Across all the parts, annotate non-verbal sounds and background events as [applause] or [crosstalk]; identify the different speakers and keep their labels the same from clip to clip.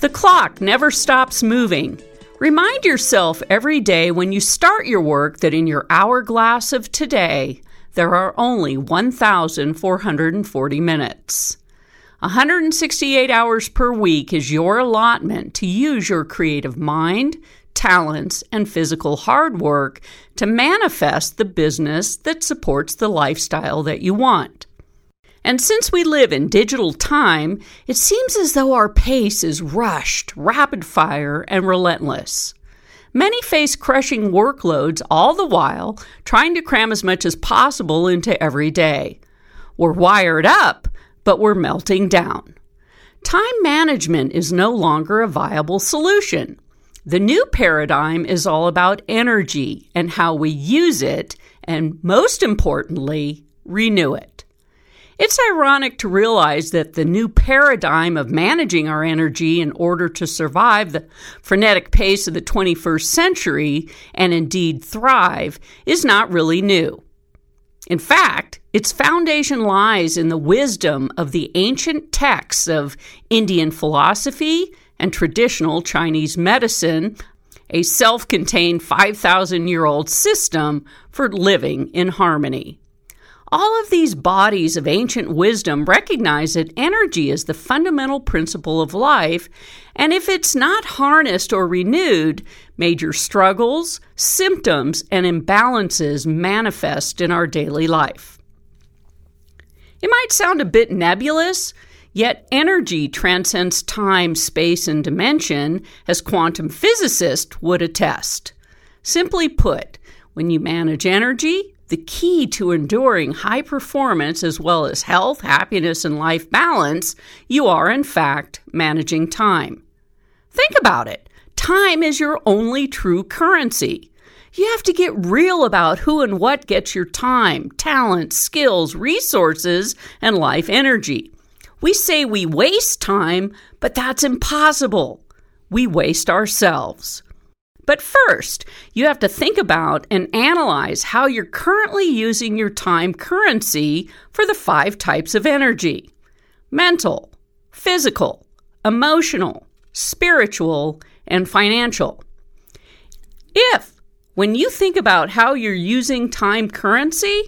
Speaker 1: The clock never stops moving. Remind yourself every day when you start your work that in your hourglass of today, there are only 1,440 minutes. 168 hours per week is your allotment to use your creative mind, talents, and physical hard work to manifest the business that supports the lifestyle that you want. And since we live in digital time, it seems as though our pace is rushed, rapid fire, and relentless. Many face crushing workloads all the while, trying to cram as much as possible into every day. We're wired up, but we're melting down. Time management is no longer a viable solution. The new paradigm is all about energy and how we use it, and most importantly, renew it. It's ironic to realize that the new paradigm of managing our energy in order to survive the frenetic pace of the 21st century and indeed thrive is not really new. In fact, its foundation lies in the wisdom of the ancient texts of Indian philosophy and traditional Chinese medicine, a self contained 5,000 year old system for living in harmony. All of these bodies of ancient wisdom recognize that energy is the fundamental principle of life, and if it's not harnessed or renewed, major struggles, symptoms, and imbalances manifest in our daily life. It might sound a bit nebulous, yet energy transcends time, space, and dimension, as quantum physicists would attest. Simply put, when you manage energy, the key to enduring high performance as well as health, happiness, and life balance, you are in fact managing time. Think about it. Time is your only true currency. You have to get real about who and what gets your time, talent, skills, resources, and life energy. We say we waste time, but that's impossible. We waste ourselves. But first, you have to think about and analyze how you're currently using your time currency for the five types of energy mental, physical, emotional, spiritual, and financial. If, when you think about how you're using time currency,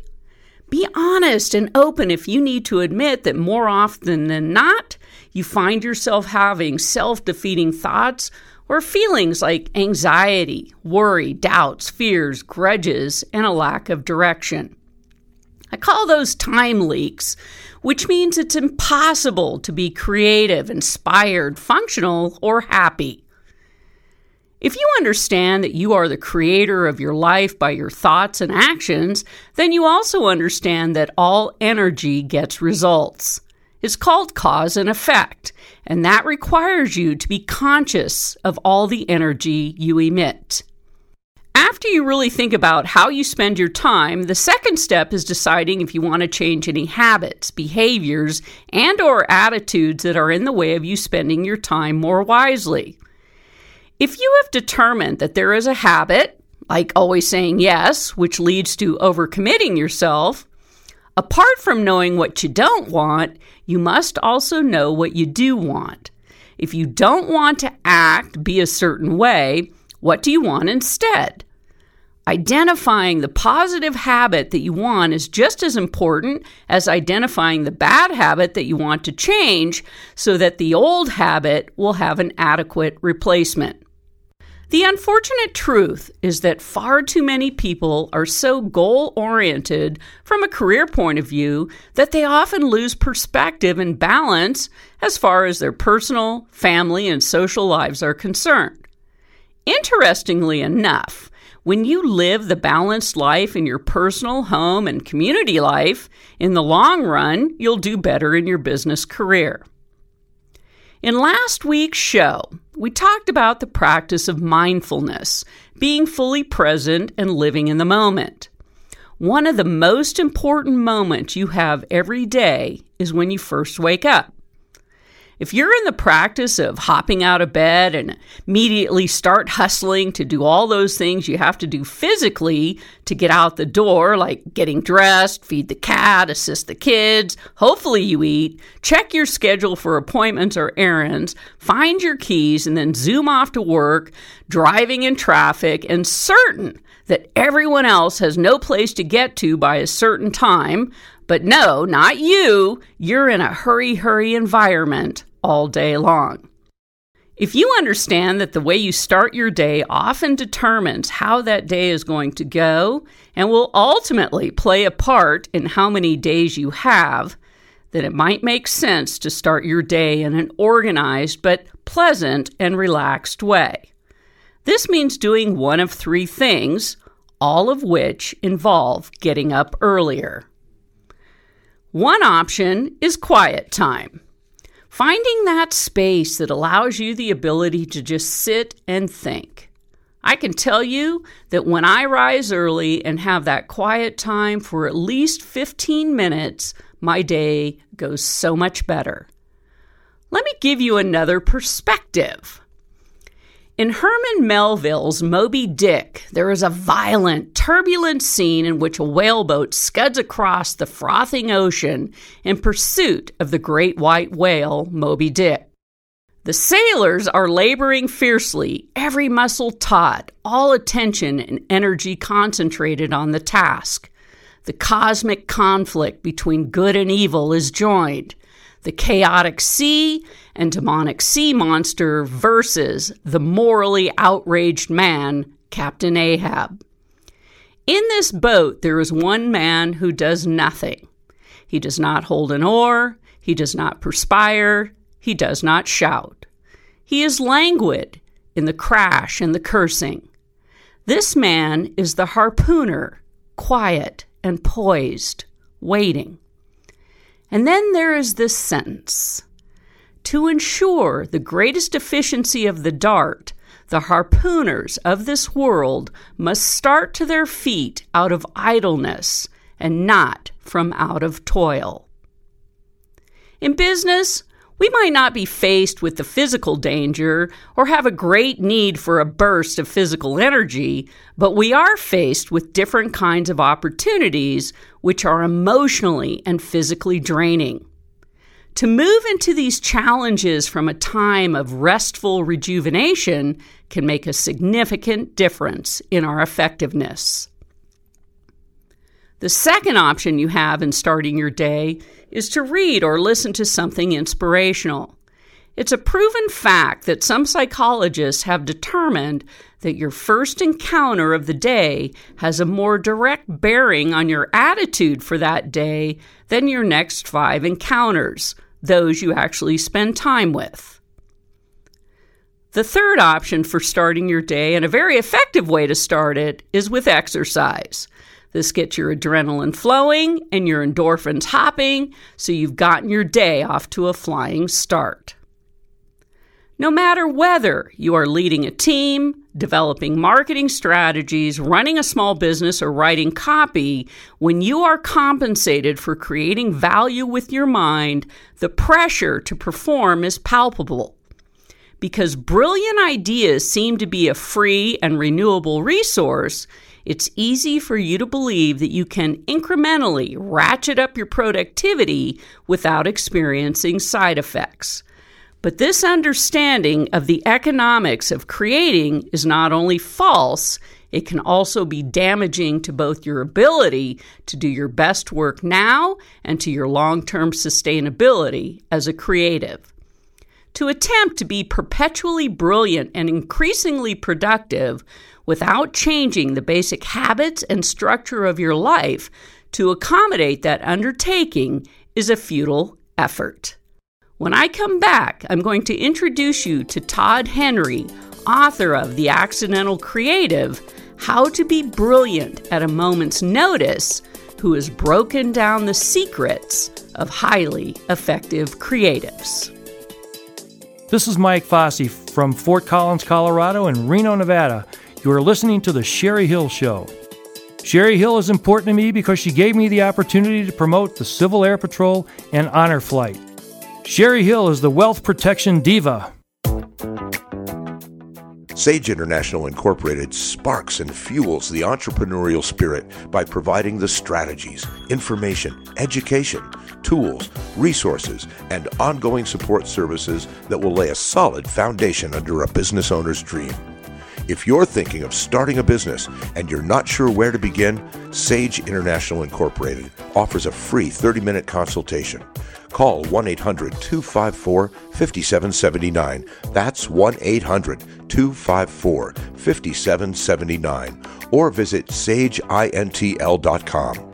Speaker 1: be honest and open if you need to admit that more often than not, you find yourself having self defeating thoughts or feelings like anxiety, worry, doubts, fears, grudges, and a lack of direction. I call those time leaks, which means it's impossible to be creative, inspired, functional, or happy. If you understand that you are the creator of your life by your thoughts and actions, then you also understand that all energy gets results. It's called cause and effect, and that requires you to be conscious of all the energy you emit. After you really think about how you spend your time, the second step is deciding if you want to change any habits, behaviors, and or attitudes that are in the way of you spending your time more wisely. If you have determined that there is a habit, like always saying yes, which leads to overcommitting yourself, Apart from knowing what you don't want, you must also know what you do want. If you don't want to act, be a certain way, what do you want instead? Identifying the positive habit that you want is just as important as identifying the bad habit that you want to change so that the old habit will have an adequate replacement. The unfortunate truth is that far too many people are so goal oriented from a career point of view that they often lose perspective and balance as far as their personal, family, and social lives are concerned. Interestingly enough, when you live the balanced life in your personal, home, and community life, in the long run, you'll do better in your business career. In last week's show, we talked about the practice of mindfulness, being fully present and living in the moment. One of the most important moments you have every day is when you first wake up. If you're in the practice of hopping out of bed and immediately start hustling to do all those things you have to do physically to get out the door, like getting dressed, feed the cat, assist the kids, hopefully you eat, check your schedule for appointments or errands, find your keys, and then zoom off to work, driving in traffic, and certain that everyone else has no place to get to by a certain time, but no, not you. You're in a hurry, hurry environment all day long. If you understand that the way you start your day often determines how that day is going to go and will ultimately play a part in how many days you have, then it might make sense to start your day in an organized but pleasant and relaxed way. This means doing one of three things, all of which involve getting up earlier. One option is quiet time. Finding that space that allows you the ability to just sit and think. I can tell you that when I rise early and have that quiet time for at least 15 minutes, my day goes so much better. Let me give you another perspective. In Herman Melville's Moby Dick, there is a violent, turbulent scene in which a whaleboat scuds across the frothing ocean in pursuit of the great white whale, Moby Dick. The sailors are laboring fiercely, every muscle taut, all attention and energy concentrated on the task. The cosmic conflict between good and evil is joined the chaotic sea and demonic sea monster versus the morally outraged man, Captain Ahab. In this boat, there is one man who does nothing. He does not hold an oar, he does not perspire, he does not shout. He is languid in the crash and the cursing. This man is the harpooner, quiet and poised, waiting. And then there is this sentence To ensure the greatest efficiency of the dart, the harpooners of this world must start to their feet out of idleness and not from out of toil. In business, we might not be faced with the physical danger or have a great need for a burst of physical energy, but we are faced with different kinds of opportunities which are emotionally and physically draining. To move into these challenges from a time of restful rejuvenation can make a significant difference in our effectiveness. The second option you have in starting your day is to read or listen to something inspirational. It's a proven fact that some psychologists have determined that your first encounter of the day has a more direct bearing on your attitude for that day than your next five encounters, those you actually spend time with. The third option for starting your day, and a very effective way to start it, is with exercise. This gets your adrenaline flowing and your endorphins hopping, so you've gotten your day off to a flying start. No matter whether you are leading a team, developing marketing strategies, running a small business, or writing copy, when you are compensated for creating value with your mind, the pressure to perform is palpable. Because brilliant ideas seem to be a free and renewable resource, it's easy for you to believe that you can incrementally ratchet up your productivity without experiencing side effects. But this understanding of the economics of creating is not only false, it can also be damaging to both your ability to do your best work now and to your long term sustainability as a creative. To attempt to be perpetually brilliant and increasingly productive without changing the basic habits and structure of your life to accommodate that undertaking is a futile effort. When I come back, I'm going to introduce you to Todd Henry, author of The Accidental Creative How to Be Brilliant at a Moment's Notice, who has broken down the secrets of highly effective creatives.
Speaker 2: This is Mike Fossey from Fort Collins, Colorado, and Reno, Nevada. You are listening to The Sherry Hill Show. Sherry Hill is important to me because she gave me the opportunity to promote the Civil Air Patrol and Honor Flight. Sherry Hill is the wealth protection diva.
Speaker 3: Sage International Incorporated sparks and fuels the entrepreneurial spirit by providing the strategies, information, education, tools, resources, and ongoing support services that will lay a solid foundation under a business owner's dream. If you're thinking of starting a business and you're not sure where to begin, Sage International Incorporated offers a free 30 minute consultation. Call 1 800 254 5779. That's 1 800 254 5779. Or visit sageintl.com.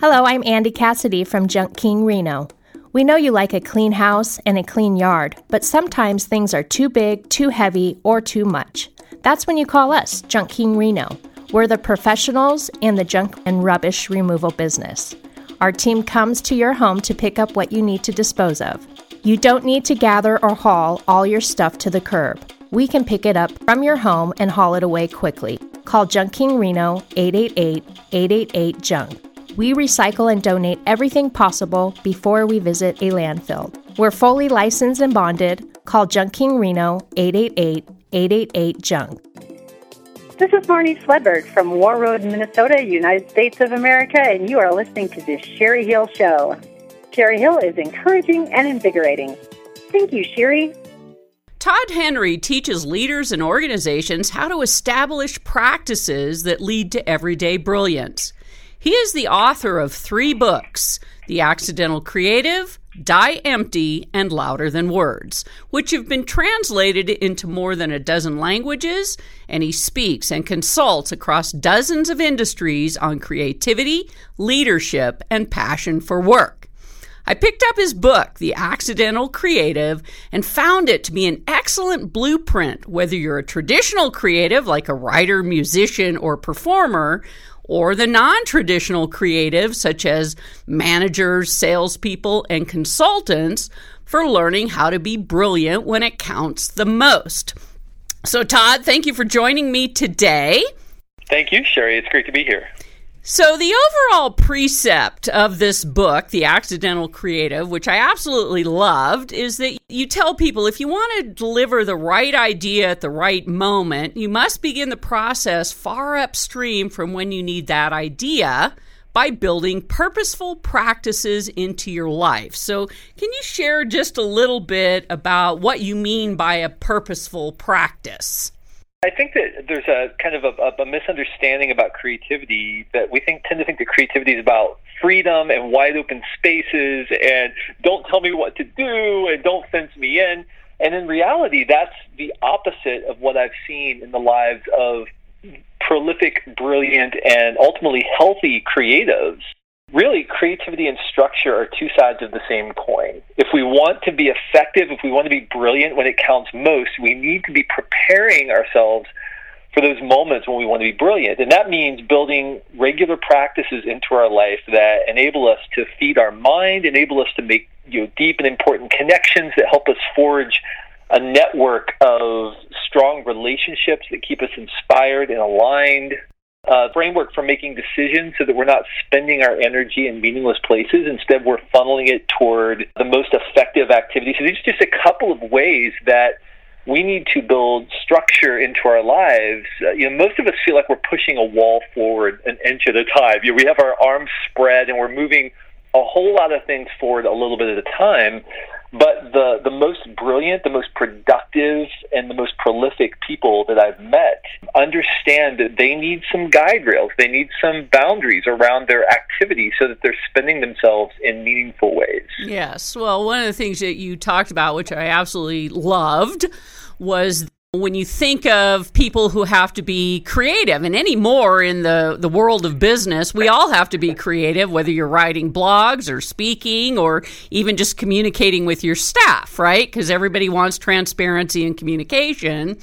Speaker 4: Hello, I'm Andy Cassidy from Junk King Reno. We know you like a clean house and a clean yard, but sometimes things are too big, too heavy, or too much. That's when you call us, Junk King Reno. We're the professionals in the junk and rubbish removal business. Our team comes to your home to pick up what you need to dispose of. You don't need to gather or haul all your stuff to the curb. We can pick it up from your home and haul it away quickly. Call Junk King Reno 888 888 Junk. We recycle and donate everything possible before we visit a landfill. We're fully licensed and bonded. Call Junk King Reno 888 888 Junk.
Speaker 5: This is Marnie Sledberg from Warroad, Minnesota, United States of America, and you are listening to the Sherry Hill Show. Sherry Hill is encouraging and invigorating. Thank you, Sherry.
Speaker 1: Todd Henry teaches leaders and organizations how to establish practices that lead to everyday brilliance. He is the author of three books The Accidental Creative, Die Empty, and Louder Than Words, which have been translated into more than a dozen languages, and he speaks and consults across dozens of industries on creativity, leadership, and passion for work. I picked up his book, The Accidental Creative, and found it to be an excellent blueprint, whether you're a traditional creative like a writer, musician, or performer, or the non traditional creatives, such as managers, salespeople, and consultants, for learning how to be brilliant when it counts the most. So, Todd, thank you for joining me today.
Speaker 6: Thank you, Sherry. It's great to be here.
Speaker 1: So, the overall precept of this book, The Accidental Creative, which I absolutely loved, is that you tell people if you want to deliver the right idea at the right moment, you must begin the process far upstream from when you need that idea by building purposeful practices into your life. So, can you share just a little bit about what you mean by a purposeful practice?
Speaker 6: I think that there's a kind of a, a, misunderstanding about creativity that we think tend to think that creativity is about freedom and wide open spaces and don't tell me what to do and don't fence me in. And in reality, that's the opposite of what I've seen in the lives of prolific, brilliant, and ultimately healthy creatives really creativity and structure are two sides of the same coin. If we want to be effective, if we want to be brilliant when it counts most, we need to be preparing ourselves for those moments when we want to be brilliant. And that means building regular practices into our life that enable us to feed our mind, enable us to make you know, deep and important connections that help us forge a network of strong relationships that keep us inspired and aligned uh, framework for making decisions so that we're not spending our energy in meaningless places. Instead, we're funneling it toward the most effective activities. So these are just a couple of ways that we need to build structure into our lives. Uh, you know, most of us feel like we're pushing a wall forward an inch at a time. You know, we have our arms spread and we're moving a whole lot of things forward a little bit at a time. But the, the most brilliant, the most productive, and the most prolific people that I've met understand that they need some guide rails. They need some boundaries around their activity so that they're spending themselves in meaningful ways.
Speaker 1: Yes. Well, one of the things that you talked about, which I absolutely loved, was when you think of people who have to be creative and anymore in the, the world of business we all have to be creative whether you're writing blogs or speaking or even just communicating with your staff right because everybody wants transparency and communication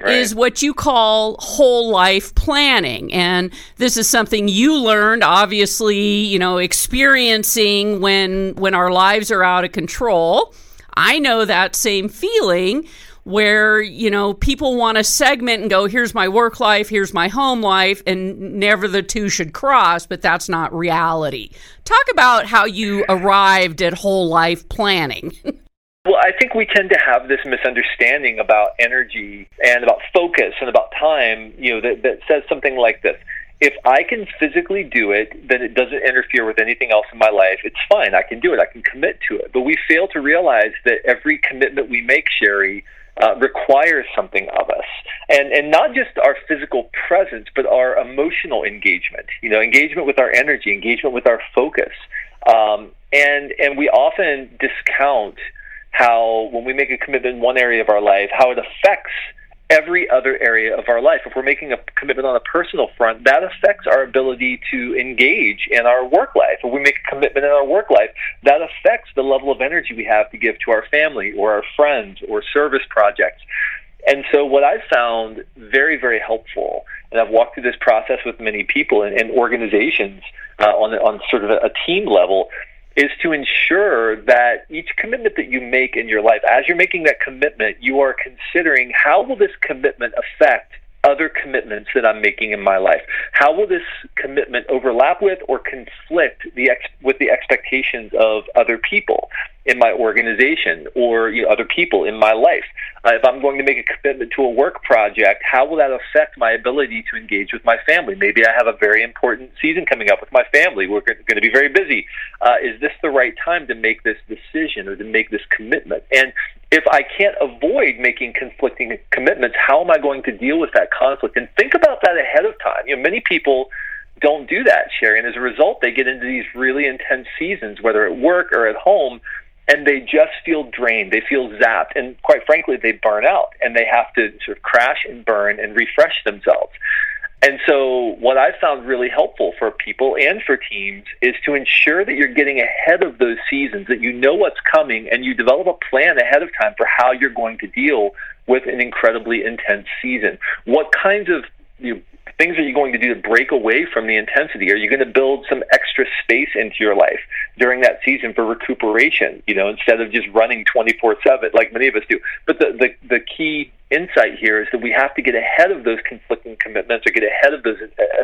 Speaker 1: Right. is what you call whole life planning. And this is something you learned, obviously, you know, experiencing when when our lives are out of control. I know that same feeling where you know people want to segment and go here's my work life here's my home life and never the two should cross but that's not reality talk about how you arrived at whole life planning [laughs]
Speaker 6: Well, I think we tend to have this misunderstanding about energy and about focus and about time, you know, that, that says something like this. If I can physically do it, then it doesn't interfere with anything else in my life. It's fine. I can do it. I can commit to it. But we fail to realize that every commitment we make, Sherry, uh, requires something of us, and and not just our physical presence, but our emotional engagement. You know, engagement with our energy, engagement with our focus, um, and and we often discount how when we make a commitment in one area of our life, how it affects every other area of our life. If we're making a commitment on a personal front, that affects our ability to engage in our work life. If we make a commitment in our work life, that affects the level of energy we have to give to our family or our friends or service projects. And so, what I've found very, very helpful, and I've walked through this process with many people and, and organizations uh, on, on sort of a, a team level, is to ensure that each commitment that you make in your life, as you're making that commitment, you are considering how will this commitment affect other commitments that I'm making in my life? How will this commitment overlap with or conflict the ex- with the expectations of other people in my organization or you know, other people in my life? Uh, if I'm going to make a commitment to a work project, how will that affect my ability to engage with my family? Maybe I have a very important season coming up with my family. We're going to be very busy. Uh, is this the right time to make this decision or to make this commitment? And if I can't avoid making conflicting commitments, how am I going to deal with that conflict? And think about that ahead of time. You know, many people don't do that, Sherry, and as a result, they get into these really intense seasons, whether at work or at home, and they just feel drained. They feel zapped, and quite frankly, they burn out, and they have to sort of crash and burn and refresh themselves. And so, what I've found really helpful for people and for teams is to ensure that you're getting ahead of those seasons, that you know what's coming, and you develop a plan ahead of time for how you're going to deal with an incredibly intense season. What kinds of you know, things are you going to do to break away from the intensity? Are you going to build some extra space into your life during that season for recuperation? You know, instead of just running twenty four seven like many of us do. But the, the the key insight here is that we have to get ahead of those conflicting commitments or get ahead of those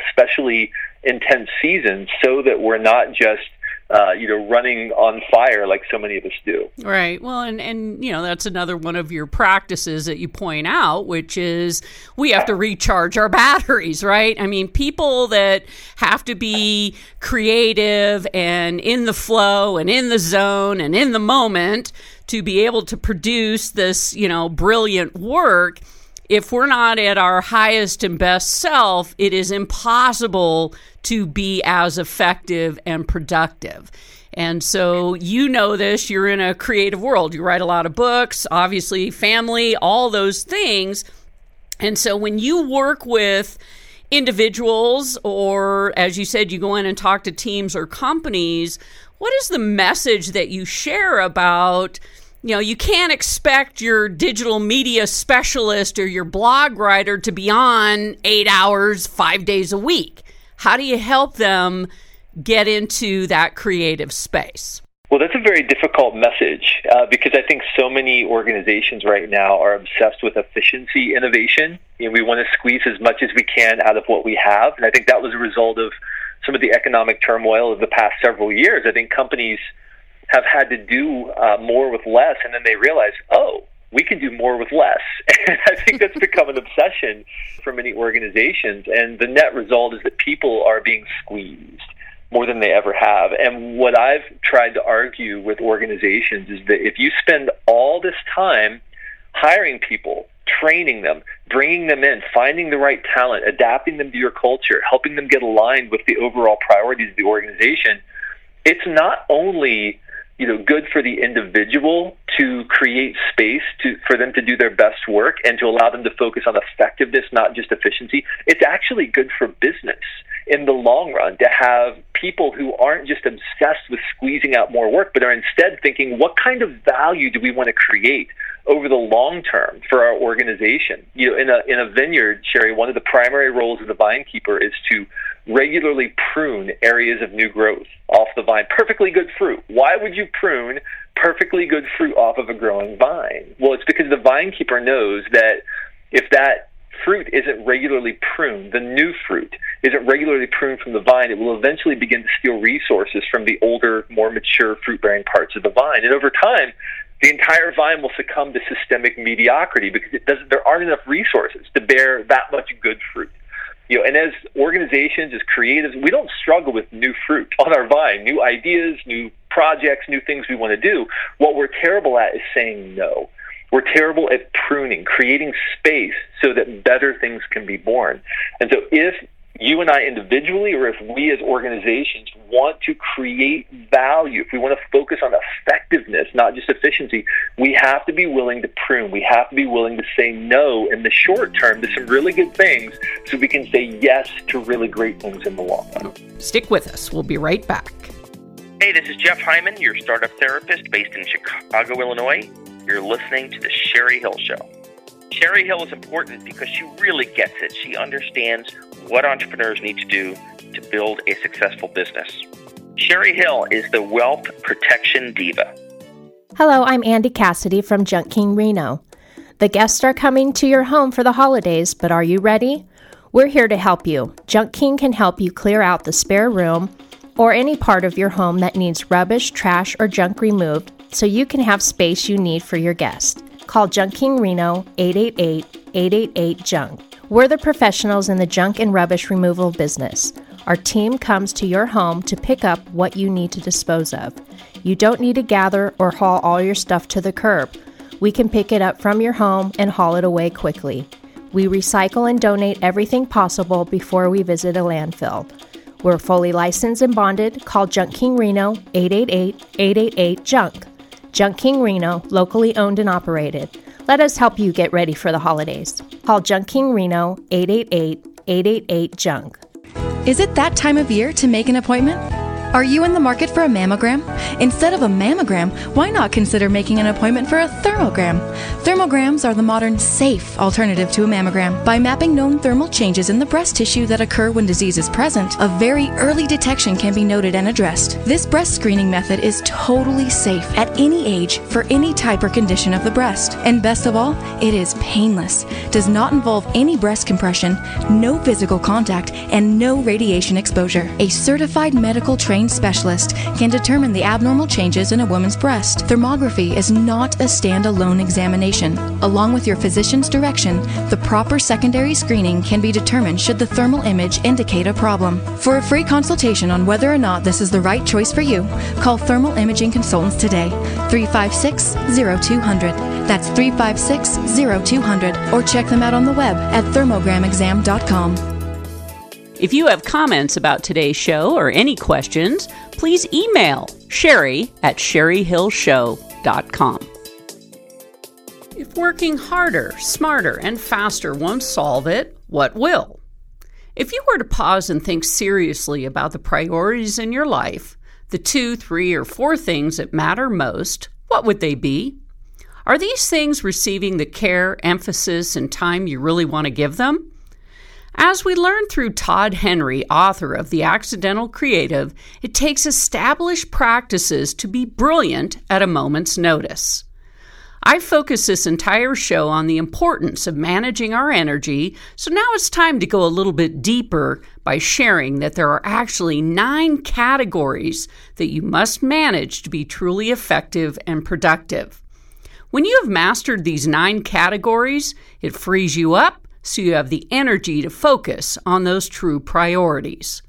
Speaker 6: especially intense seasons so that we're not just uh, you know, running on fire like so many of us do.
Speaker 1: Right. Well, and and you know that's another one of your practices that you point out, which is we have to recharge our [laughs] batteries. Right. I mean, people that have to be creative and in the flow and in the zone and in the moment to be able to produce this, you know, brilliant work if we're not at our highest and best self, it is impossible to be as effective and productive. And so you know this, you're in a creative world. You write a lot of books, obviously, family, all those things. And so when you work with individuals, or as you said, you go in and talk to teams or companies, what is the message that you share about? You know, you can't expect your digital media specialist or your blog writer to be on eight hours, five days a week. How do you help them get into that creative space?
Speaker 6: Well, that's a very difficult message uh, because I think so many organizations right now are obsessed with efficiency innovation. You know, we want to squeeze as much as we can out of what we have. And I think that was a result of some of the economic turmoil of the past several years. I think companies have had to do uh, more with less, and then they realize, oh, we can do more with less. [laughs] And I think that's [laughs] become an obsession for many organizations. And the net result is that people are being squeezed more than they ever have. And what I've tried to argue with organizations is that if you spend all this time hiring people, training them, bringing them in, finding the right talent, adapting them to your culture, helping them get aligned with the overall priorities of the organization, it's not only you know good for the individual to create space to for them to do their best work and to allow them to focus on effectiveness not just efficiency. It's actually good for business in the long run to have people who aren't just obsessed with squeezing out more work but are instead thinking what kind of value do we want to create over the long term for our organization. You know, in a in a vineyard, Sherry, one of the primary roles of the vine keeper is to regularly prune areas of new growth off the vine. Perfectly good fruit. Why would you prune perfectly good fruit off of a growing vine? Well, it's because the vine keeper knows that if that fruit isn't regularly pruned, the new fruit isn't regularly pruned from the vine, it will eventually begin to steal resources from the older, more mature fruit bearing parts of the vine. And over time, the entire vine will succumb to systemic mediocrity because it doesn't, there aren't enough resources to bear that much good fruit. You know, and as organizations, as creatives, we don't struggle with new fruit on our vine, new ideas, new projects, new things we want to do. What we're terrible at is saying no. We're terrible at pruning, creating space so that better things can be born. And so if you and I individually, or if we as organizations want to create value, if we want to focus on effectiveness, not just efficiency, we have to be willing to prune. We have to be willing to say no in the short term to some really good things so we can say yes to really great things in the long run.
Speaker 1: Stick with us. We'll be right back.
Speaker 7: Hey, this is Jeff Hyman, your startup therapist based in Chicago, Illinois. You're listening to The Sherry Hill Show. Sherry Hill is important because she really gets it. She understands what entrepreneurs need to do to build a successful business. Sherry Hill is the wealth protection diva.
Speaker 4: Hello, I'm Andy Cassidy from Junk King Reno. The guests are coming to your home for the holidays, but are you ready? We're here to help you. Junk King can help you clear out the spare room or any part of your home that needs rubbish, trash, or junk removed so you can have space you need for your guest. Call Junk King Reno 888 888 Junk. We're the professionals in the junk and rubbish removal business. Our team comes to your home to pick up what you need to dispose of. You don't need to gather or haul all your stuff to the curb. We can pick it up from your home and haul it away quickly. We recycle and donate everything possible before we visit a landfill. We're fully licensed and bonded. Call Junk King Reno 888 888 Junk. Junk King Reno, locally owned and operated. Let us help you get ready for the holidays. Call Junk King Reno 888 888 Junk.
Speaker 8: Is it that time of year to make an appointment? Are you in the market for a mammogram? Instead of a mammogram, why not consider making an appointment for a thermogram? Thermograms are the modern, safe alternative to a mammogram. By mapping known thermal changes in the breast tissue that occur when disease is present, a very early detection can be noted and addressed. This breast screening method is totally safe at any age for any type or condition of the breast. And best of all, it is painless, does not involve any breast compression, no physical contact, and no radiation exposure. A certified medical trained trained specialist can determine the abnormal changes in a woman's breast. Thermography is not a standalone examination. Along with your physician's direction, the proper secondary screening can be determined should the thermal image indicate a problem. For a free consultation on whether or not this is the right choice for you, call Thermal Imaging Consultants today, 356 0200. That's 356 0200, or check them out on the web at thermogramexam.com.
Speaker 1: If you have comments about today's show or any questions, please email sherry at sherryhillshow.com. If working harder, smarter, and faster won't solve it, what will? If you were to pause and think seriously about the priorities in your life, the two, three, or four things that matter most, what would they be? Are these things receiving the care, emphasis, and time you really want to give them? As we learn through Todd Henry, author of The Accidental Creative, it takes established practices to be brilliant at a moment's notice. I focus this entire show on the importance of managing our energy, so now it's time to go a little bit deeper by sharing that there are actually nine categories that you must manage to be truly effective and productive. When you have mastered these nine categories, it frees you up so you have the energy to focus on those true priorities.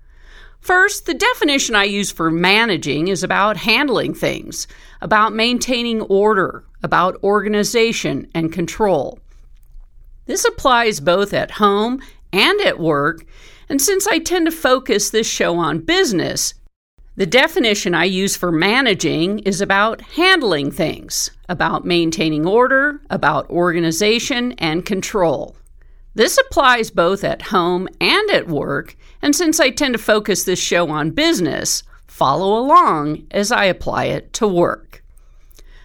Speaker 1: First, the definition I use for managing is about handling things, about maintaining order, about organization and control. This applies both at home and at work, and since I tend to focus this show on business, the definition I use for managing is about handling things, about maintaining order, about organization and control. This applies both at home and at work, and since I tend to focus this show on business, follow along as I apply it to work.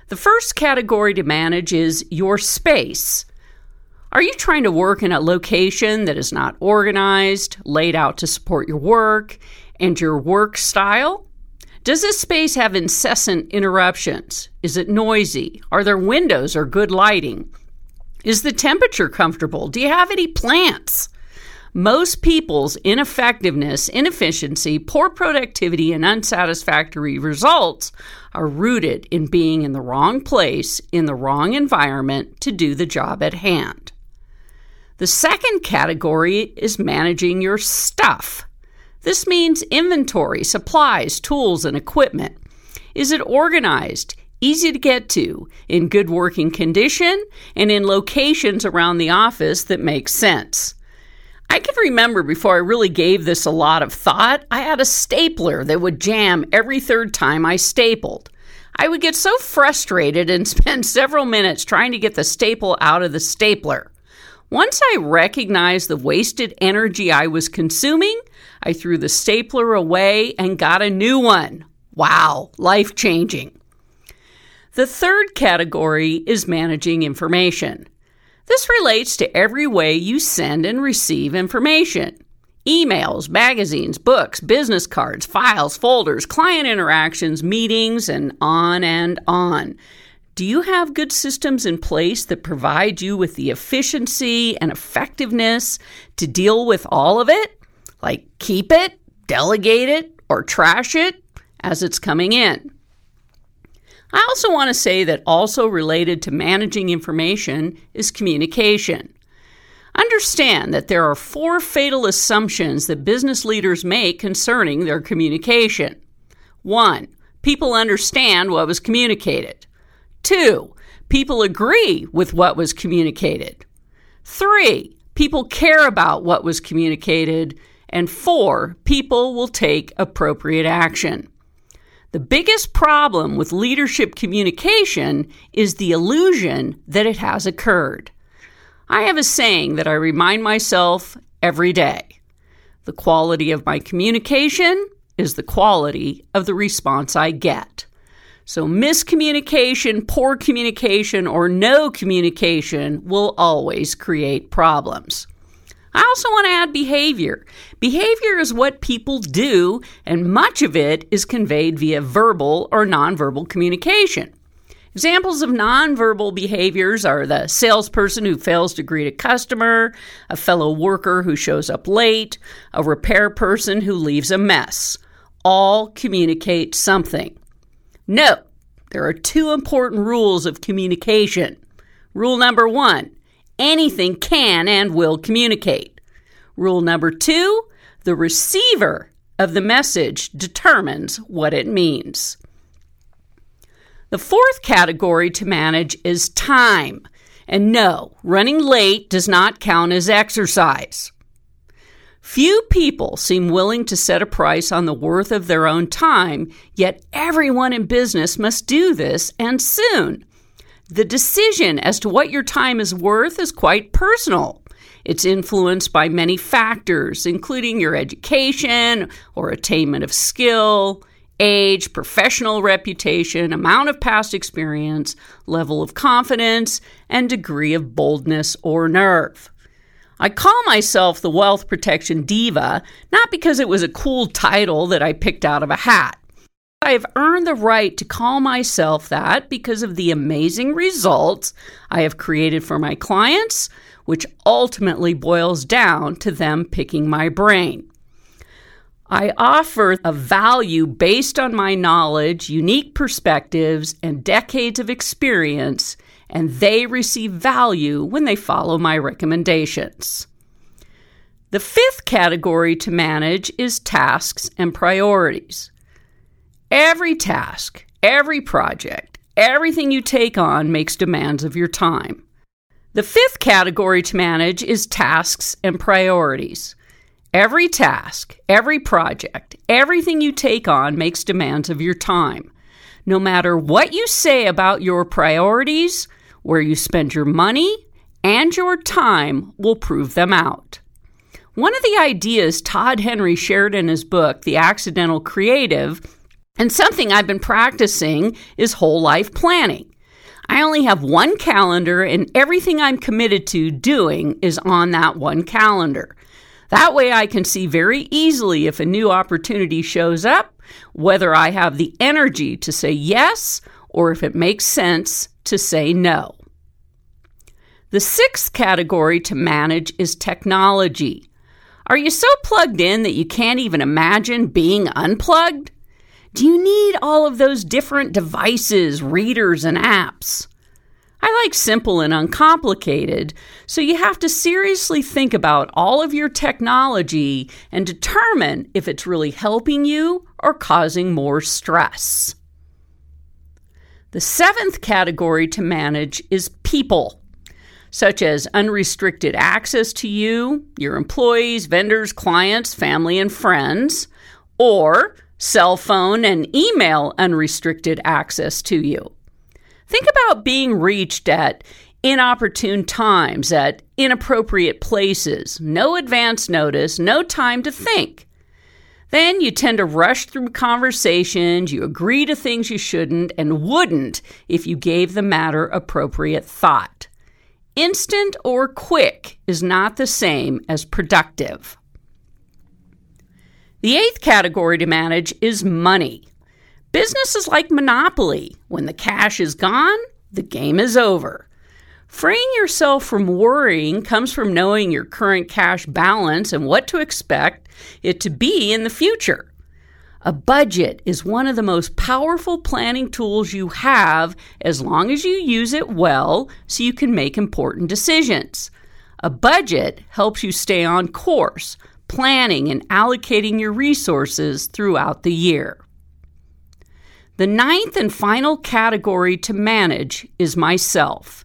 Speaker 1: The first category to manage is your space. Are you trying to work in a location that is not organized, laid out to support your work, and your work style? Does this space have incessant interruptions? Is it noisy? Are there windows or good lighting? Is the temperature comfortable? Do you have any plants? Most people's ineffectiveness, inefficiency, poor productivity, and unsatisfactory results are rooted in being in the wrong place, in the wrong environment to do the job at hand. The second category is managing your stuff. This means inventory, supplies, tools, and equipment. Is it organized, easy to get to, in good working condition, and in locations around the office that make sense? I can remember before I really gave this a lot of thought, I had a stapler that would jam every third time I stapled. I would get so frustrated and [laughs] spend several minutes trying to get the staple out of the stapler. Once I recognized the wasted energy I was consuming, I threw the stapler away and got a new one. Wow, life changing. The third category is managing information. This relates to every way you send and receive information emails, magazines, books, business cards, files, folders, client interactions, meetings, and on and on. Do you have good systems in place that provide you with the efficiency and effectiveness to deal with all of it? Like keep it, delegate it, or trash it as it's coming in? I also want to say that also related to managing information is communication. Understand that there are four fatal assumptions that business leaders make concerning their communication. One, people understand what was communicated. Two, people agree with what was communicated. Three, people care about what was communicated. And four, people will take appropriate action. The biggest problem with leadership communication is the illusion that it has occurred. I have a saying that I remind myself every day the quality of my communication is the quality of the response I get. So, miscommunication, poor communication, or no communication will always create problems. I also want to add behavior. Behavior is what people do, and much of it is conveyed via verbal or nonverbal communication. Examples of nonverbal behaviors are the salesperson who fails to greet a customer, a fellow worker who shows up late, a repair person who leaves a mess. All communicate something. Note, there are two important rules of communication. Rule number one anything can and will communicate. Rule number two the receiver of the message determines what it means. The fourth category to manage is time. And no, running late does not count as exercise. Few people seem willing to set a price on the worth of their own time, yet everyone in business must do this and soon. The decision as to what your time is worth is quite personal. It's influenced by many factors, including your education or attainment of skill, age, professional reputation, amount of past experience, level of confidence, and degree of boldness or nerve. I call myself the Wealth Protection Diva not because it was a cool title that I picked out of a hat. I have earned the right to call myself that because of the amazing results I have created for my clients, which ultimately boils down to them picking my brain. I offer a value based on my knowledge, unique perspectives, and decades of experience, and they receive value when they follow my recommendations. The fifth category to manage is tasks and priorities. Every task, every project, everything you take on makes demands of your time. The fifth category to manage is tasks and priorities. Every task, every project, everything you take on makes demands of your time. No matter what you say about your priorities, where you spend your money, and your time will prove them out. One of the ideas Todd Henry shared in his book, The Accidental Creative, and something I've been practicing is whole life planning. I only have one calendar, and everything I'm committed to doing is on that one calendar. That way, I can see very easily if a new opportunity shows up whether I have the energy to say yes or if it makes sense to say no. The sixth category to manage is technology. Are you so plugged in that you can't even imagine being unplugged? Do you need all of those different devices, readers, and apps? I like simple and uncomplicated, so you have to seriously think about all of your technology and determine if it's really helping you or causing more stress. The seventh category to manage is people such as unrestricted access to you, your employees, vendors, clients, family, and friends, or cell phone and email unrestricted access to you. Think about being reached at inopportune times, at inappropriate places, no advance notice, no time to think. Then you tend to rush through conversations, you agree to things you shouldn't and wouldn't if you gave the matter appropriate thought. Instant or quick is not the same as productive. The eighth category to manage is money. Business is like Monopoly. When the cash is gone, the game is over. Freeing yourself from worrying comes from knowing your current cash balance and what to expect it to be in the future. A budget is one of the most powerful planning tools you have as long as you use it well so you can make important decisions. A budget helps you stay on course, planning and allocating your resources throughout the year. The ninth and final category to manage is myself.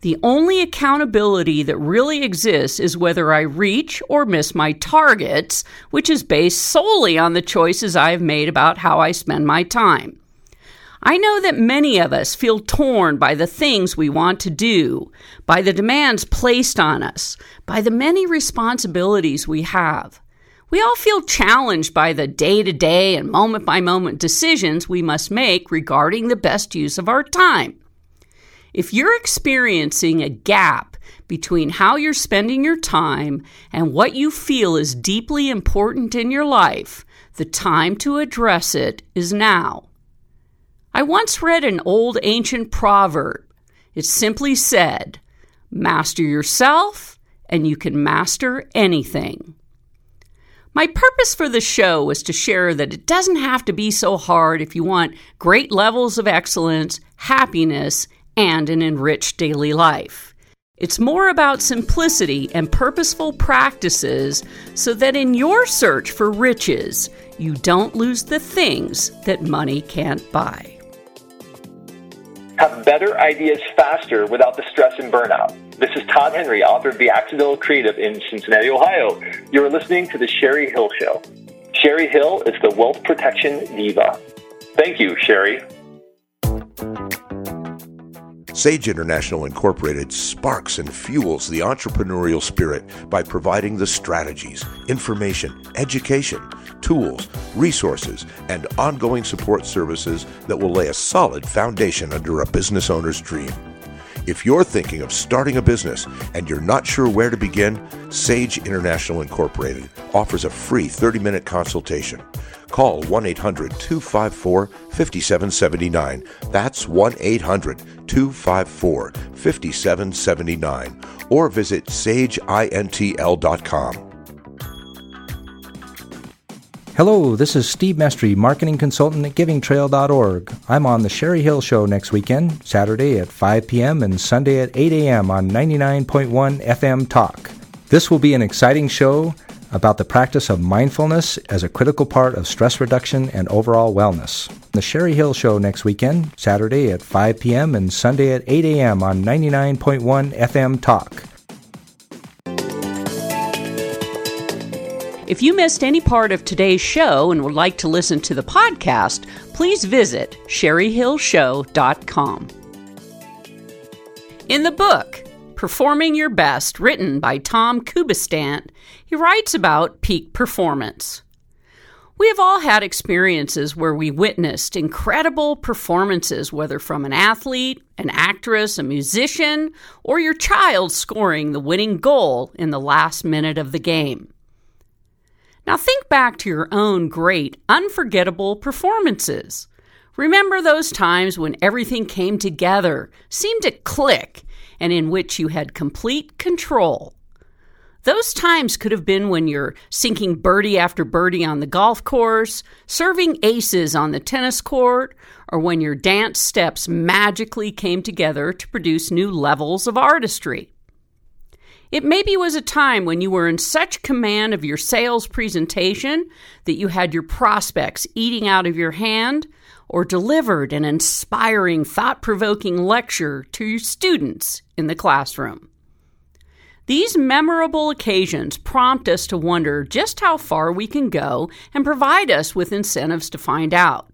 Speaker 1: The only accountability that really exists is whether I reach or miss my targets, which is based solely on the choices I've made about how I spend my time. I know that many of us feel torn by the things we want to do, by the demands placed on us, by the many responsibilities we have. We all feel challenged by the day to day and moment by moment decisions we must make regarding the best use of our time. If you're experiencing a gap between how you're spending your time and what you feel is deeply important in your life, the time to address it is now. I once read an old ancient proverb. It simply said, Master yourself, and you can master anything. My purpose for the show was to share that it doesn't have to be so hard if you want great levels of excellence, happiness, and an enriched daily life. It's more about simplicity and purposeful practices so that in your search for riches, you don't lose the things that money can't buy.
Speaker 6: Have better ideas faster without the stress and burnout. This is Todd Henry, author of The Accidental Creative in Cincinnati, Ohio. You're listening to The Sherry Hill Show. Sherry Hill is the wealth protection diva. Thank you, Sherry.
Speaker 3: Sage International Incorporated sparks and fuels the entrepreneurial spirit by providing the strategies, information, education, tools, resources, and ongoing support services that will lay a solid foundation under a business owner's dream. If you're thinking of starting a business and you're not sure where to begin, Sage International Incorporated offers a free 30 minute consultation. Call 1 800 254 5779. That's 1 800 254 5779. Or visit sageintl.com.
Speaker 2: Hello, this is Steve Mestry, marketing consultant at givingtrail.org. I'm on the Sherry Hill Show next weekend, Saturday at 5 p.m. and Sunday at 8 a.m. on 99.1 FM Talk. This will be an exciting show about the practice of mindfulness as a critical part of stress reduction and overall wellness. The Sherry Hill Show next weekend, Saturday at 5 p.m. and Sunday at 8 a.m. on 99.1 FM Talk.
Speaker 1: If you missed any part of today's show and would like to listen to the podcast, please visit sherryhillshow.com. In the book, Performing Your Best, written by Tom Kubistant, he writes about peak performance. We have all had experiences where we witnessed incredible performances, whether from an athlete, an actress, a musician, or your child scoring the winning goal in the last minute of the game. Now think back to your own great, unforgettable performances. Remember those times when everything came together, seemed to click, and in which you had complete control. Those times could have been when you're sinking birdie after birdie on the golf course, serving aces on the tennis court, or when your dance steps magically came together to produce new levels of artistry. It maybe was a time when you were in such command of your sales presentation that you had your prospects eating out of your hand or delivered an inspiring, thought provoking lecture to your students in the classroom. These memorable occasions prompt us to wonder just how far we can go and provide us with incentives to find out.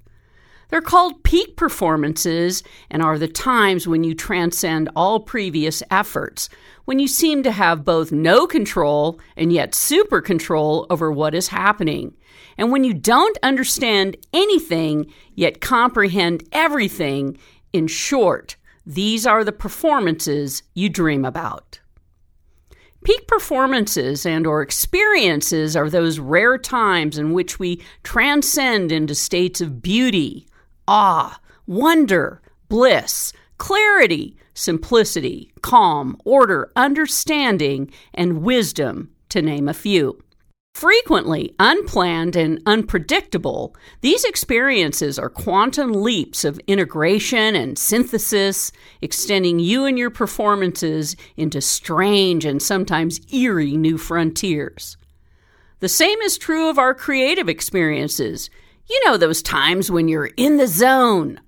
Speaker 1: They're called peak performances and are the times when you transcend all previous efforts, when you seem to have both no control and yet super control over what is happening, and when you don't understand anything yet comprehend everything. In short, these are the performances you dream about. Peak performances and or experiences are those rare times in which we transcend into states of beauty, awe, wonder, bliss, clarity, simplicity, calm, order, understanding, and wisdom, to name a few. Frequently unplanned and unpredictable, these experiences are quantum leaps of integration and synthesis, extending you and your performances into strange and sometimes eerie new frontiers. The same is true of our creative experiences. You know those times when you're in the zone.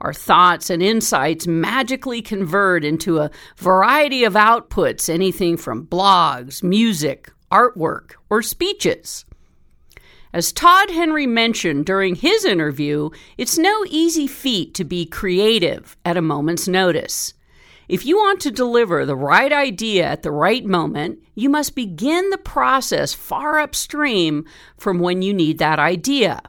Speaker 1: Our thoughts and insights magically convert into a variety of outputs, anything from blogs, music, artwork, or speeches. As Todd Henry mentioned during his interview, it's no easy feat to be creative at a moment's notice. If you want to deliver the right idea at the right moment, you must begin the process far upstream from when you need that idea.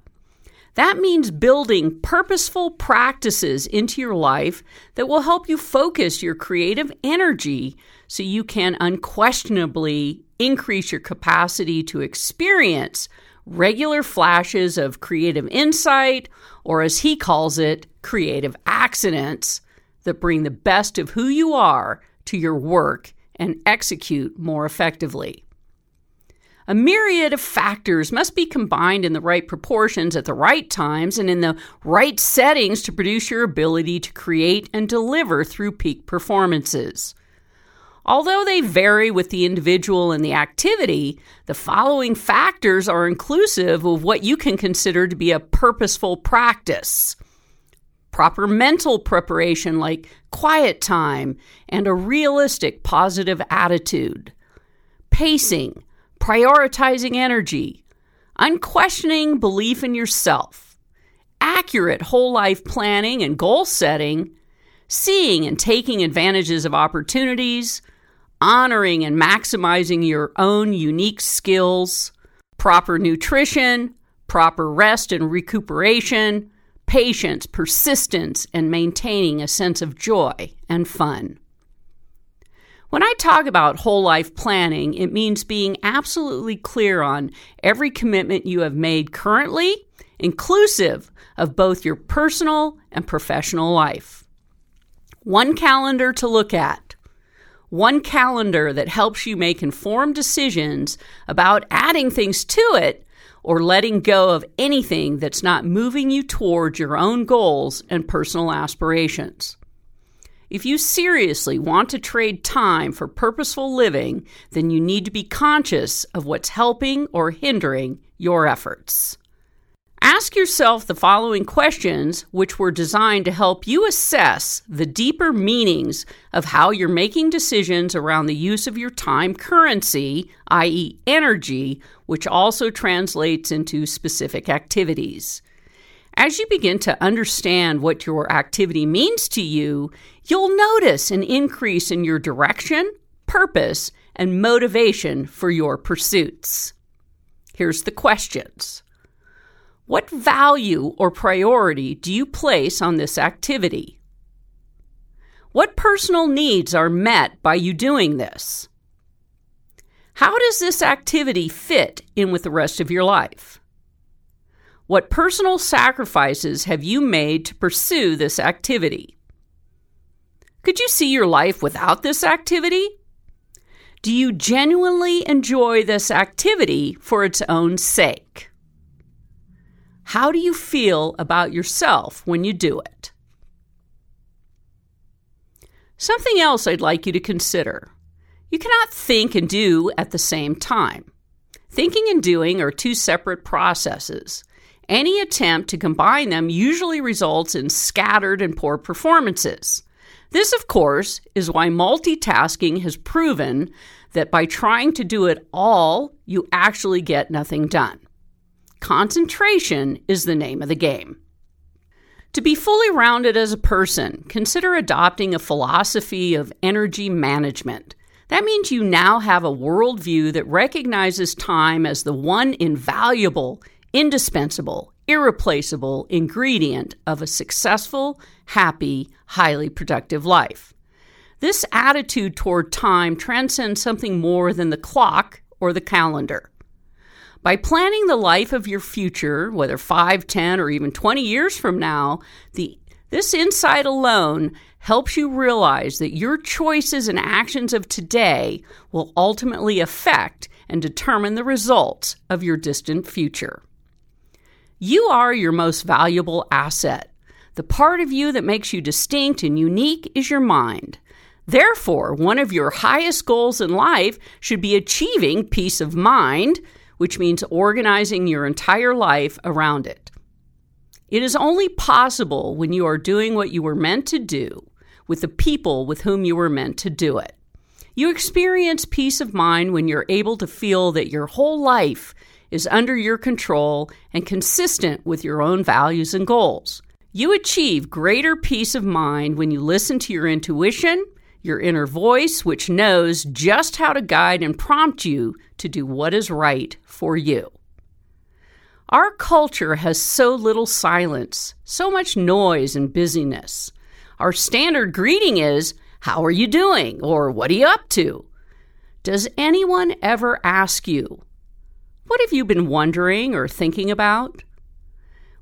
Speaker 1: That means building purposeful practices into your life that will help you focus your creative energy so you can unquestionably increase your capacity to experience regular flashes of creative insight, or as he calls it, creative accidents that bring the best of who you are to your work and execute more effectively. A myriad of factors must be combined in the right proportions at the right times and in the right settings to produce your ability to create and deliver through peak performances. Although they vary with the individual and the activity, the following factors are inclusive of what you can consider to be a purposeful practice. Proper mental preparation, like quiet time and a realistic positive attitude. Pacing, prioritizing energy, unquestioning belief in yourself, accurate whole life planning and goal setting, seeing and taking advantages of opportunities, honoring and maximizing your own unique skills, proper nutrition, proper rest and recuperation, patience, persistence, and maintaining a sense of joy and fun. When I talk about whole life planning, it means being absolutely clear on every commitment you have made currently, inclusive of both your personal and professional life. One calendar to look at one calendar that helps you make informed decisions about adding things to it or letting go of anything that's not moving you towards your own goals and personal aspirations. If you seriously want to trade time for purposeful living, then you need to be conscious of what's helping or hindering your efforts. Ask yourself the following questions, which were designed to help you assess the deeper meanings of how you're making decisions around the use of your time currency, i.e., energy, which also translates into specific activities. As you begin to understand what your activity means to you, you'll notice an increase in your direction, purpose, and motivation for your pursuits. Here's the questions. What value or priority do you place on this activity? What personal needs are met by you doing this? How does this activity fit in with the rest of your life? What personal sacrifices have you made to pursue this activity? Could you see your life without this activity? Do you genuinely enjoy this activity for its own sake? How do you feel about yourself when you do it? Something else I'd like you to consider. You cannot think and do at the same time. Thinking and doing are two separate processes. Any attempt to combine them usually results in scattered and poor performances. This, of course, is why multitasking has proven that by trying to do it all, you actually get nothing done. Concentration is the name of the game. To be fully rounded as a person, consider adopting a philosophy of energy management. That means you now have a worldview that recognizes time as the one invaluable indispensable, irreplaceable ingredient of a successful, happy, highly productive life. This attitude toward time transcends something more than the clock or the calendar. By planning the life of your future, whether 5, 10, or even 20 years from now, the, this insight alone helps you realize that your choices and actions of today will ultimately affect and determine the results of your distant future. You are your most valuable asset. The part of you that makes you distinct and unique is your mind. Therefore, one of your highest goals in life should be achieving peace of mind, which means organizing your entire life around it. It is only possible when you are doing what you were meant to do with the people with whom you were meant to do it. You experience peace of mind when you're able to feel that your whole life is under your control and consistent with your own values and goals. You achieve greater peace of mind when you listen to your intuition, your inner voice, which knows just how to guide and prompt you to do what is right for you. Our culture has so little silence, so much noise and busyness. Our standard greeting is, How are you doing? or What are you up to? Does anyone ever ask you, what have you been wondering or thinking about?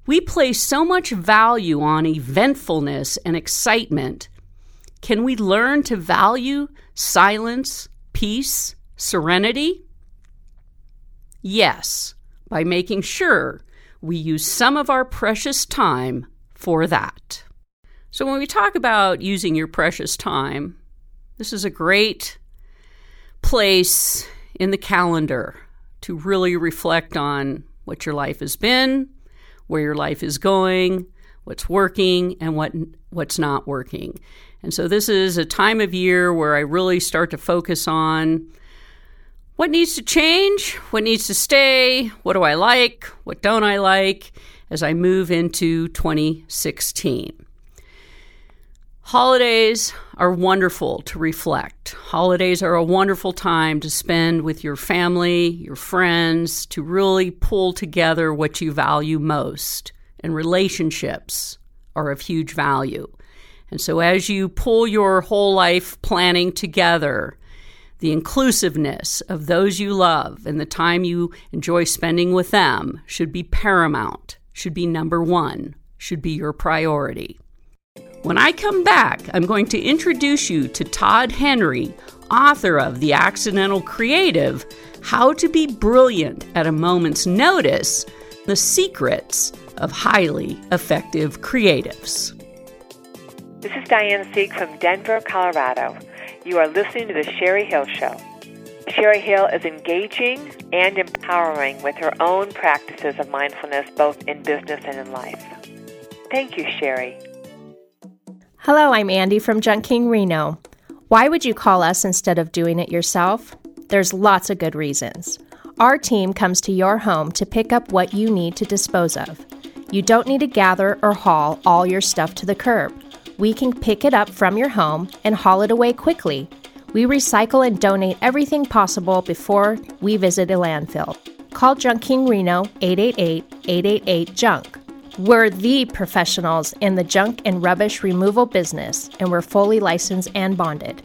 Speaker 1: We place so much value on eventfulness and excitement. Can we learn to value silence, peace, serenity? Yes, by making sure we use some of our precious time for that. So, when we talk about using your precious time, this is a great place in the calendar to really reflect on what your life has been, where your life is going, what's working, and what what's not working. And so this is a time of year where I really start to focus on what needs to change, what needs to stay, what do I like, what don't I like as I move into 2016. Holidays are wonderful to reflect. Holidays are a wonderful time to spend with your family, your friends, to really pull together what you value most. And relationships are of huge value. And so, as you pull your whole life planning together, the inclusiveness of those you love and the time you enjoy spending with them should be paramount, should be number one, should be your priority. When I come back, I'm going to introduce you to Todd Henry, author of The Accidental Creative How to Be Brilliant at a Moment's Notice The Secrets of Highly Effective Creatives.
Speaker 9: This is Diane Sieg from Denver, Colorado. You are listening to The Sherry Hill Show. Sherry Hill is engaging and empowering with her own practices of mindfulness both in business and in life. Thank you, Sherry.
Speaker 4: Hello, I'm Andy from Junk King Reno. Why would you call us instead of doing it yourself? There's lots of good reasons. Our team comes to your home to pick up what you need to dispose of. You don't need to gather or haul all your stuff to the curb. We can pick it up from your home and haul it away quickly. We recycle and donate everything possible before we visit a landfill. Call Junk King Reno 888 888 Junk. We're the professionals in the junk and rubbish removal business, and we're fully licensed and bonded.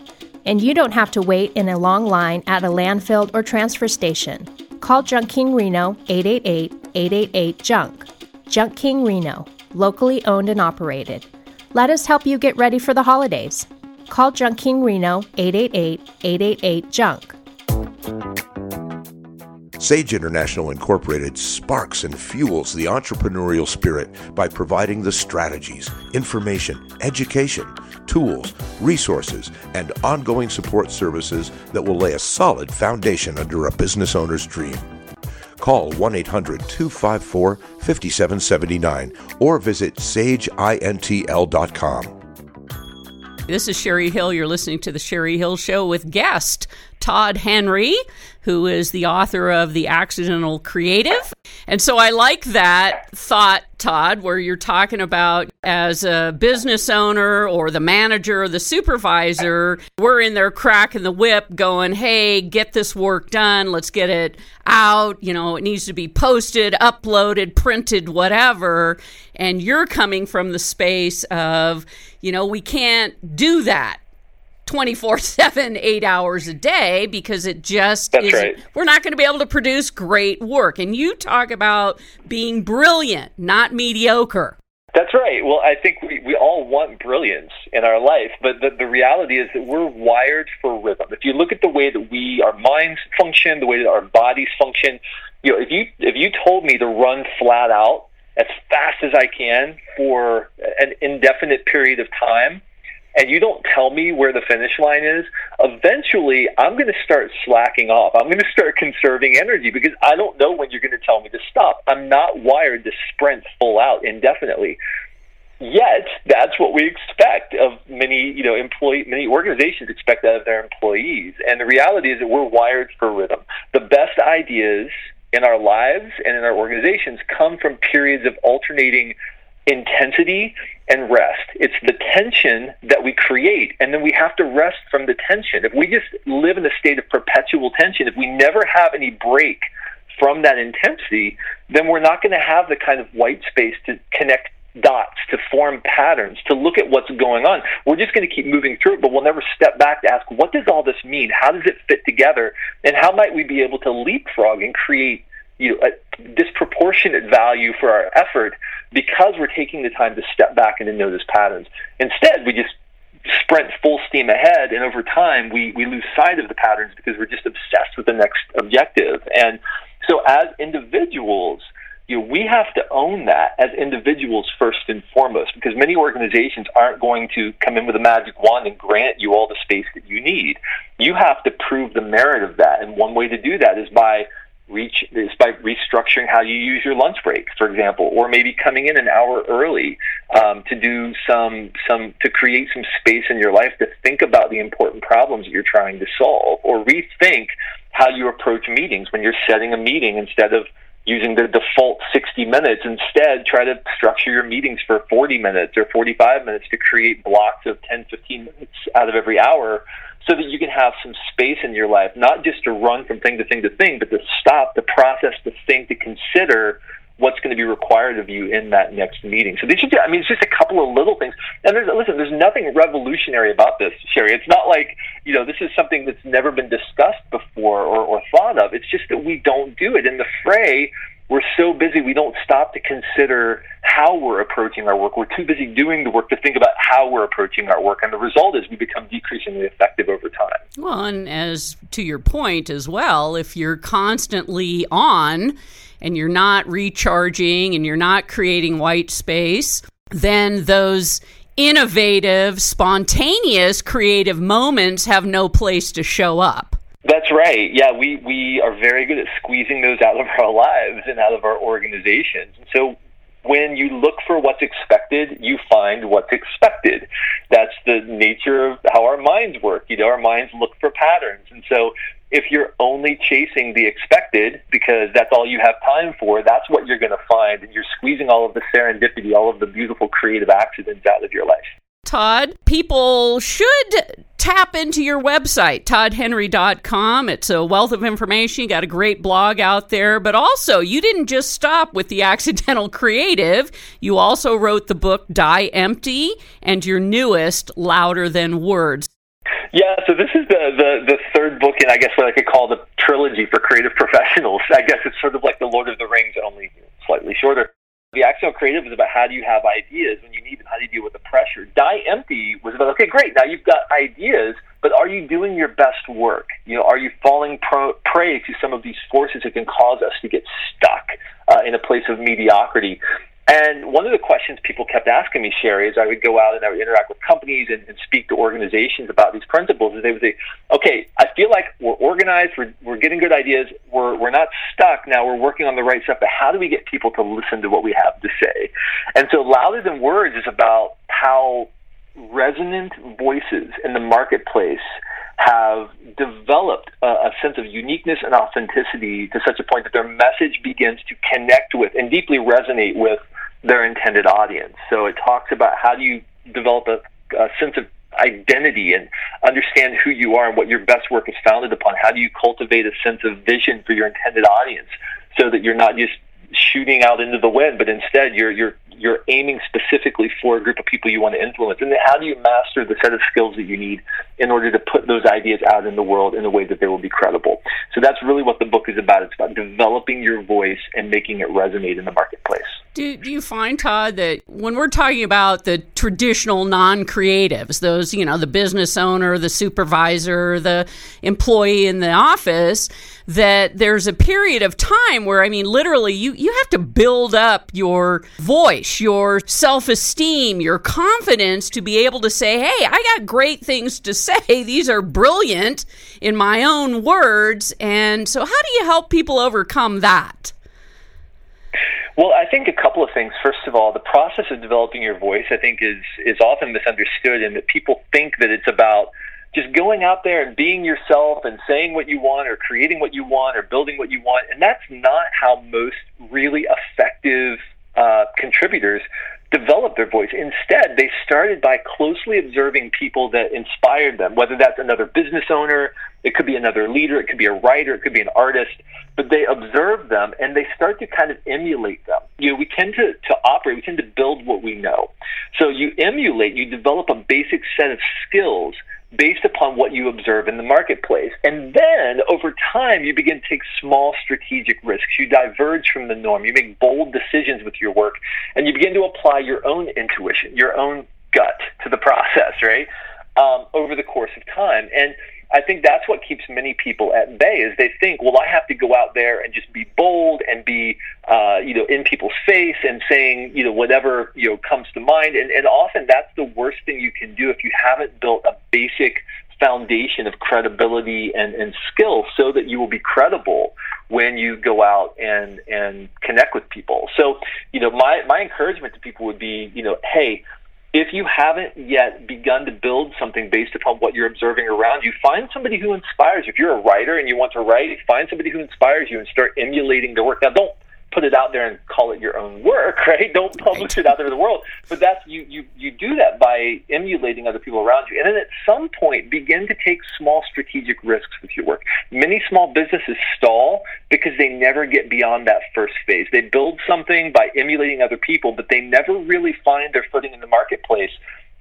Speaker 4: and you don't have to wait in a long line at a landfill or transfer station. Call Junk King Reno 888 888 Junk. Junk King Reno, locally owned and operated. Let us help you get ready for the holidays. Call Junk King Reno 888 888 Junk.
Speaker 3: Sage International Incorporated sparks and fuels the entrepreneurial spirit by providing the strategies, information, education, tools, resources, and ongoing support services that will lay a solid foundation under a business owner's dream. Call 1 800 254 5779 or visit sageintl.com.
Speaker 1: This is Sherry Hill. You're listening to The Sherry Hill Show with guest Todd Henry, who is the author of The Accidental Creative. And so I like that thought, Todd, where you're talking about as a business owner or the manager or the supervisor, we're in there cracking the whip going, hey, get this work done. Let's get it out. You know, it needs to be posted, uploaded, printed, whatever. And you're coming from the space of, you know, we can't do that 24 7, eight hours a day because it just
Speaker 6: That's
Speaker 1: is.
Speaker 6: right.
Speaker 1: We're not going to be able to produce great work. And you talk about being brilliant, not mediocre.
Speaker 6: That's right. Well, I think we, we all want brilliance in our life, but the, the reality is that we're wired for rhythm. If you look at the way that we, our minds function, the way that our bodies function, you know, if you if you told me to run flat out as fast as I can for an indefinite period of time, and you don't tell me where the finish line is, eventually I'm going to start slacking off. I'm going to start conserving energy because I don't know when you're going to tell me to stop. I'm not wired to sprint full out indefinitely. Yet that's what we expect of many, you know, employee many organizations expect that of their employees. And the reality is that we're wired for rhythm. The best ideas in our lives and in our organizations come from periods of alternating intensity and rest. It's the tension that we create, and then we have to rest from the tension. If we just live in a state of perpetual tension, if we never have any break from that intensity, then we're not going to have the kind of white space to connect dots, to form patterns, to look at what's going on. We're just going to keep moving through it, but we'll never step back to ask, what does all this mean? How does it fit together? And how might we be able to leapfrog and create you know, a disproportionate value for our effort because we're taking the time to step back and to notice patterns. Instead, we just sprint full steam ahead, and over time, we, we lose sight of the patterns because we're just obsessed with the next objective. And so, as individuals, you know, we have to own that as individuals first and foremost, because many organizations aren't going to come in with a magic wand and grant you all the space that you need. You have to prove the merit of that, and one way to do that is by reach is by restructuring how you use your lunch break, for example, or maybe coming in an hour early um, to do some some to create some space in your life to think about the important problems that you're trying to solve, or rethink how you approach meetings when you're setting a meeting instead of using the default 60 minutes. Instead, try to structure your meetings for 40 minutes or 45 minutes to create blocks of 10, 15 minutes out of every hour so that you can have some space in your life, not just to run from thing to thing to thing, but to stop, to process, to think, to consider what's going to be required of you in that next meeting. So these are, I mean, it's just a couple of little things. And there's, listen, there's nothing revolutionary about this, Sherry. It's not like, you know, this is something that's never been discussed before or, or thought of. It's just that we don't do it. In the fray, we're so busy we don't stop to consider how we're approaching our work. We're too busy doing the work to think about how we're approaching our work. And the result is we become decreasingly effective over time.
Speaker 1: Well, and as to your point as well, if you're constantly on and you're not recharging and you're not creating white space, then those innovative, spontaneous, creative moments have no place to show up.
Speaker 6: That's right. Yeah, we, we are very good at squeezing those out of our [laughs] lives and out of our organizations. And so when you look for what's expected, you find what's expected. That's the nature of how our minds work. You know, our minds look for patterns. And so if you're only chasing the expected because that's all you have time for, that's what you're going to find. And you're squeezing all of the serendipity, all of the beautiful creative accidents out of your life.
Speaker 1: Todd, people should tap into your website, toddhenry.com. It's a wealth of information. You got a great blog out there, but also you didn't just stop with the [laughs] accidental creative. You also wrote the book Die Empty and your newest, Louder Than Words.
Speaker 6: Yeah, so this is the, the, the third book in, I guess, what I could call the trilogy for creative professionals. I guess it's sort of like the Lord of the Rings, only slightly shorter. The Accidental Creative is about how do you have ideas when you need them, how do you deal with the pressure. Die Empty was about, okay, great, now you've got ideas, but are you doing your best work? You know, are you falling pro- prey to some of these forces that can cause us to get stuck uh, in a place of mediocrity? And one of the questions people kept asking me, Sherry, as I would go out and I would interact with companies and, and speak to organizations about these principles, is they would say, okay, I feel like we're organized, we're, we're getting good ideas, we're, we're not stuck, now we're working on the right stuff, but how do we get people to listen to what we have to say? And so Louder Than Words is about how resonant voices in the marketplace have developed a, a, sense of uniqueness and authenticity to such a point that their message begins to connect with and deeply resonate with their intended audience. So it talks about how do you develop a, a sense of identity and understand who you are and what your best work is founded upon. How do you cultivate a sense of vision for your intended audience so that you're not just shooting out into the wind, but instead you're you're you're aiming specifically for a group of people you want to influence. And how do you master the set of skills that you need in order to put those ideas out in the world in a way that they will be credible? So that's really what the book is about. It's about developing your voice and making it resonate in the marketplace.
Speaker 1: Do, do you find, Todd, that when we're talking about the traditional non creatives, those, you know, the business owner, the supervisor, the employee in the office, that there's a period of time where, I mean, literally, you, you have to build up your voice, your self esteem, your confidence to be able to say, hey, I got great things to say. These are brilliant in my own words. And so, how do you help people overcome that?
Speaker 6: Well, I think a couple of things. First of all, the process of developing your voice, I think, is is often misunderstood, and that people think that it's about just going out there and being yourself and saying what you want or creating what you want or building what you want. And that's not how most really effective uh, contributors develop their voice. Instead, they started by closely observing people that inspired them, whether that's another business owner, it could be another leader, it could be a writer, it could be an artist, but they observe them and they start to kind of emulate them. You know, we tend to, to operate, we tend to build what we know. So you emulate, you develop a basic set of skills based upon what you observe in the marketplace. And then over time, you begin to take small strategic risks. You diverge from the norm. You make bold decisions with your work, and you begin to apply your own intuition, your own gut to the [laughs] process, right? Um, over the course of time. And I think that's what keeps many people at bay is they think, well, I have to go out there and just be bold and be, uh, you know, in people's face and saying, you know, whatever, you know, comes to mind. And, and often that's the worst thing you can do if you haven't built a basic foundation of credibility and, and skill so that you will be credible when you go out and, and connect with people. So, you know, my, my encouragement to people would be, you know, hey, if you haven't yet begun to build something based upon what you're observing around you, find somebody who inspires. If you're a writer and you want to write, find somebody who inspires you and start emulating their work. Now, don't put it out there and call it your own work, [laughs] right? Don't publish it out there to the world. But that's you, you you do that by emulating other people around you. And then at some point begin to take small strategic risks with your work. Many small businesses stall because they never get beyond that first phase. They build something by emulating other people, but they never really find their footing in the marketplace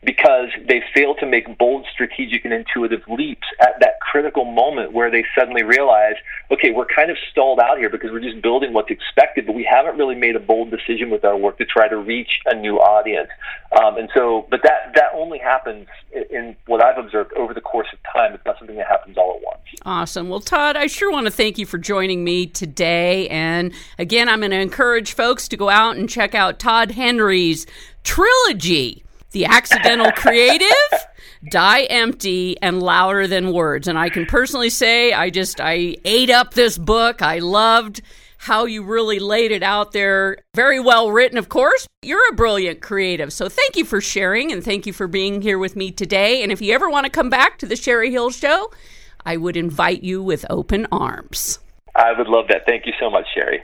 Speaker 6: because they fail to make bold strategic and intuitive leaps at that critical moment where they suddenly realize, okay, we're kind of stalled out here because we're just building what's expected, but we haven't really made a bold decision with our work to try to reach a new audience. Um, and so, but that that only happens in, in what I've observed over the course of time. It's not something that happens all at once.
Speaker 1: Awesome. Well, Todd, I sure want to thank you for joining me today. And again, I'm going to encourage folks to go out and check out Todd Henry's trilogy the accidental creative, die empty, and louder than words. And I can personally say I just I ate up this book. I loved how you really laid it out there. Very well written, of course. You're a brilliant creative. So thank you for sharing and thank you for being here with me today. And if you ever want to come back to the Sherry Hill Show, I would invite you with open arms.
Speaker 6: I would love that. Thank you so much, Sherry.